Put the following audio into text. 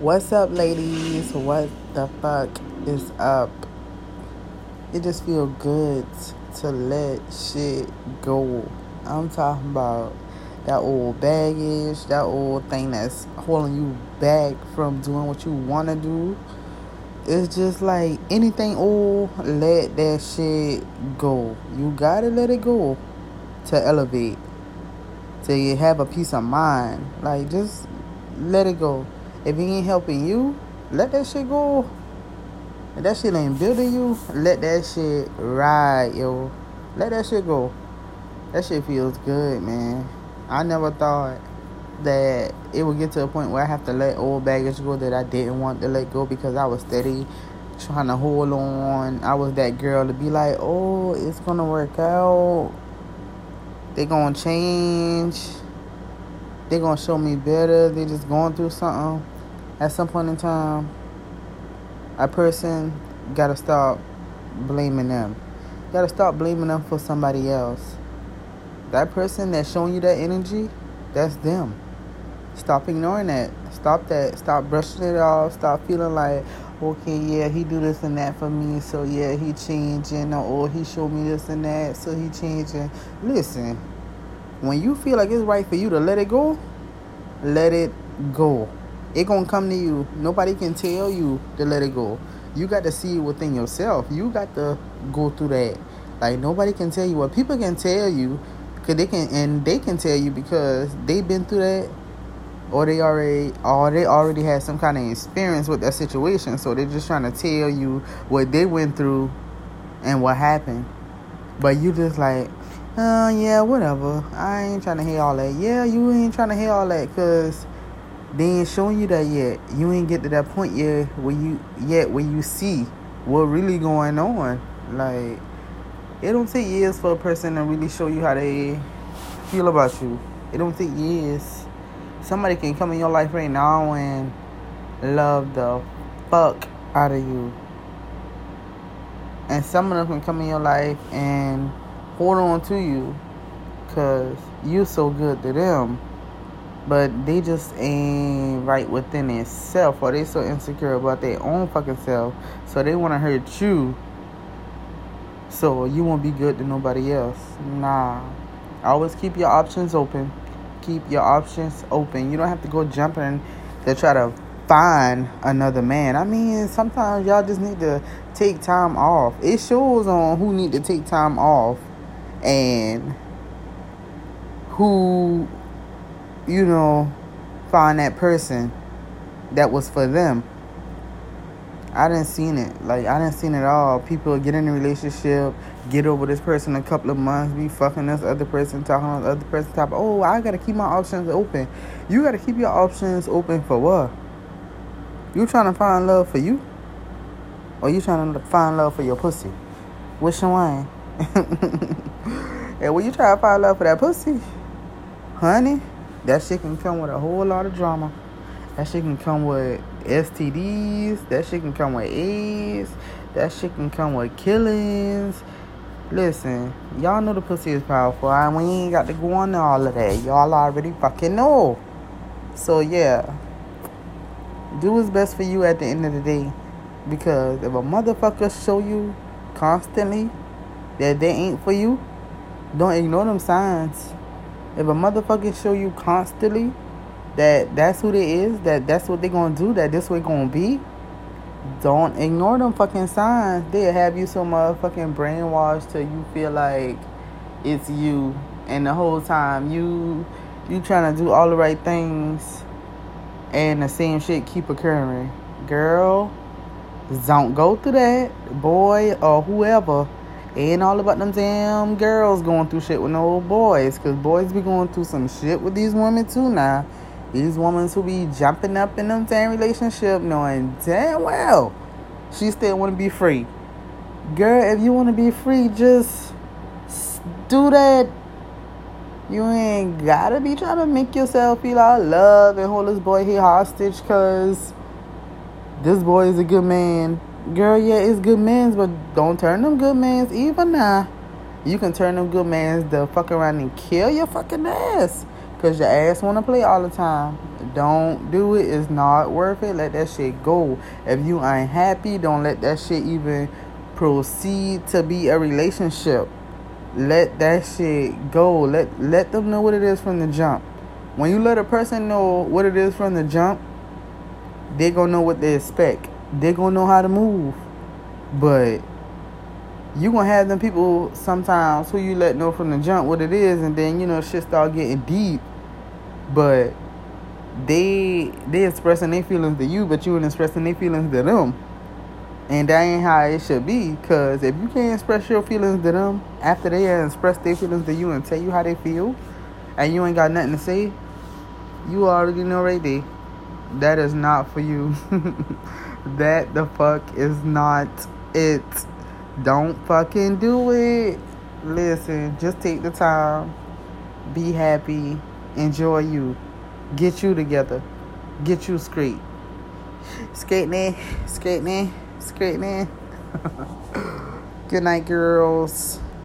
What's up, ladies? What the fuck is up? It just feel good to let shit go. I'm talking about that old baggage, that old thing that's holding you back from doing what you want to do. It's just like anything old, let that shit go. You gotta let it go to elevate, to have a peace of mind. Like, just let it go. If it ain't helping you, let that shit go. If that shit ain't building you, let that shit ride, yo. Let that shit go. That shit feels good, man. I never thought that it would get to a point where I have to let old baggage go that I didn't want to let go because I was steady trying to hold on. I was that girl to be like, oh, it's gonna work out. They gonna change. They gonna show me better. They just going through something. At some point in time, a person gotta stop blaming them. gotta stop blaming them for somebody else. That person that's showing you that energy, that's them. Stop ignoring that. Stop that. Stop brushing it off. Stop feeling like, okay, yeah, he do this and that for me, so yeah, he changing, or oh, he showed me this and that, so he changing. Listen, when you feel like it's right for you to let it go, let it go. It gonna come to you. Nobody can tell you to let it go. You got to see it within yourself. You got to go through that. Like nobody can tell you what people can tell you, cause they can and they can tell you because they've been through that or they already or they already had some kind of experience with that situation so they're just trying to tell you what they went through and what happened but you just like uh yeah whatever i ain't trying to hear all that yeah you ain't trying to hear all that because they ain't showing you that yet you ain't get to that point yet where you yet where you see what really going on like it don't take years for a person to really show you how they feel about you it don't take years somebody can come in your life right now and love the fuck out of you. And some of them can come in your life and hold on to you because you're so good to them. But they just ain't right within itself or they so insecure about their own fucking self. So they want to hurt you. So you won't be good to nobody else. Nah. Always keep your options open keep your options open. You don't have to go jumping to try to find another man. I mean, sometimes y'all just need to take time off. It shows on who need to take time off and who you know find that person that was for them. I didn't seen it. Like I didn't seen it all. People get in a relationship, get over this person a couple of months, be fucking this other person, talking on the other person, top. Oh, I gotta keep my options open. You gotta keep your options open for what? You trying to find love for you, or you trying to find love for your pussy? Which one? and when you try to find love for that pussy, honey, that shit can come with a whole lot of drama. That shit can come with STDs. That shit can come with AIDS. That shit can come with killings. Listen, y'all know the pussy is powerful. and we ain't got to go on all of that. Y'all already fucking know. So yeah, do what's best for you at the end of the day. Because if a motherfucker show you constantly that they ain't for you, don't ignore them signs. If a motherfucker show you constantly that that's who they is, that that's what they gonna do, that this way gonna be, don't ignore them fucking signs. They'll have you so motherfucking brainwashed till you feel like it's you, and the whole time you you trying to do all the right things, and the same shit keep occurring. Girl, don't go through that, boy or whoever. Ain't all about them damn girls going through shit with no boys, cause boys be going through some shit with these women too now. These women who be jumping up in them damn relationship knowing damn well she still want to be free. Girl, if you want to be free, just do that. You ain't gotta be trying to make yourself feel all love and hold this boy here hostage because this boy is a good man. Girl, yeah, it's good mans, but don't turn them good mans even now. You can turn them good mans to fuck around and kill your fucking ass. Cause your ass wanna play all the time. Don't do it. It's not worth it. Let that shit go. If you ain't happy, don't let that shit even proceed to be a relationship. Let that shit go. Let let them know what it is from the jump. When you let a person know what it is from the jump, they gonna know what they expect. They gonna know how to move. But you gonna have them people sometimes who you let know from the jump what it is, and then you know shit start getting deep. But they they expressing their feelings to you, but you ain't expressing their feelings to them. And that ain't how it should be. Cause if you can't express your feelings to them after they express their feelings to you and tell you how they feel, and you ain't got nothing to say, you already know right there. That is not for you. that the fuck is not it. Don't fucking do it. Listen, just take the time. Be happy. Enjoy you. Get you together. Get you straight. Skating, skating, skating. Good night, girls.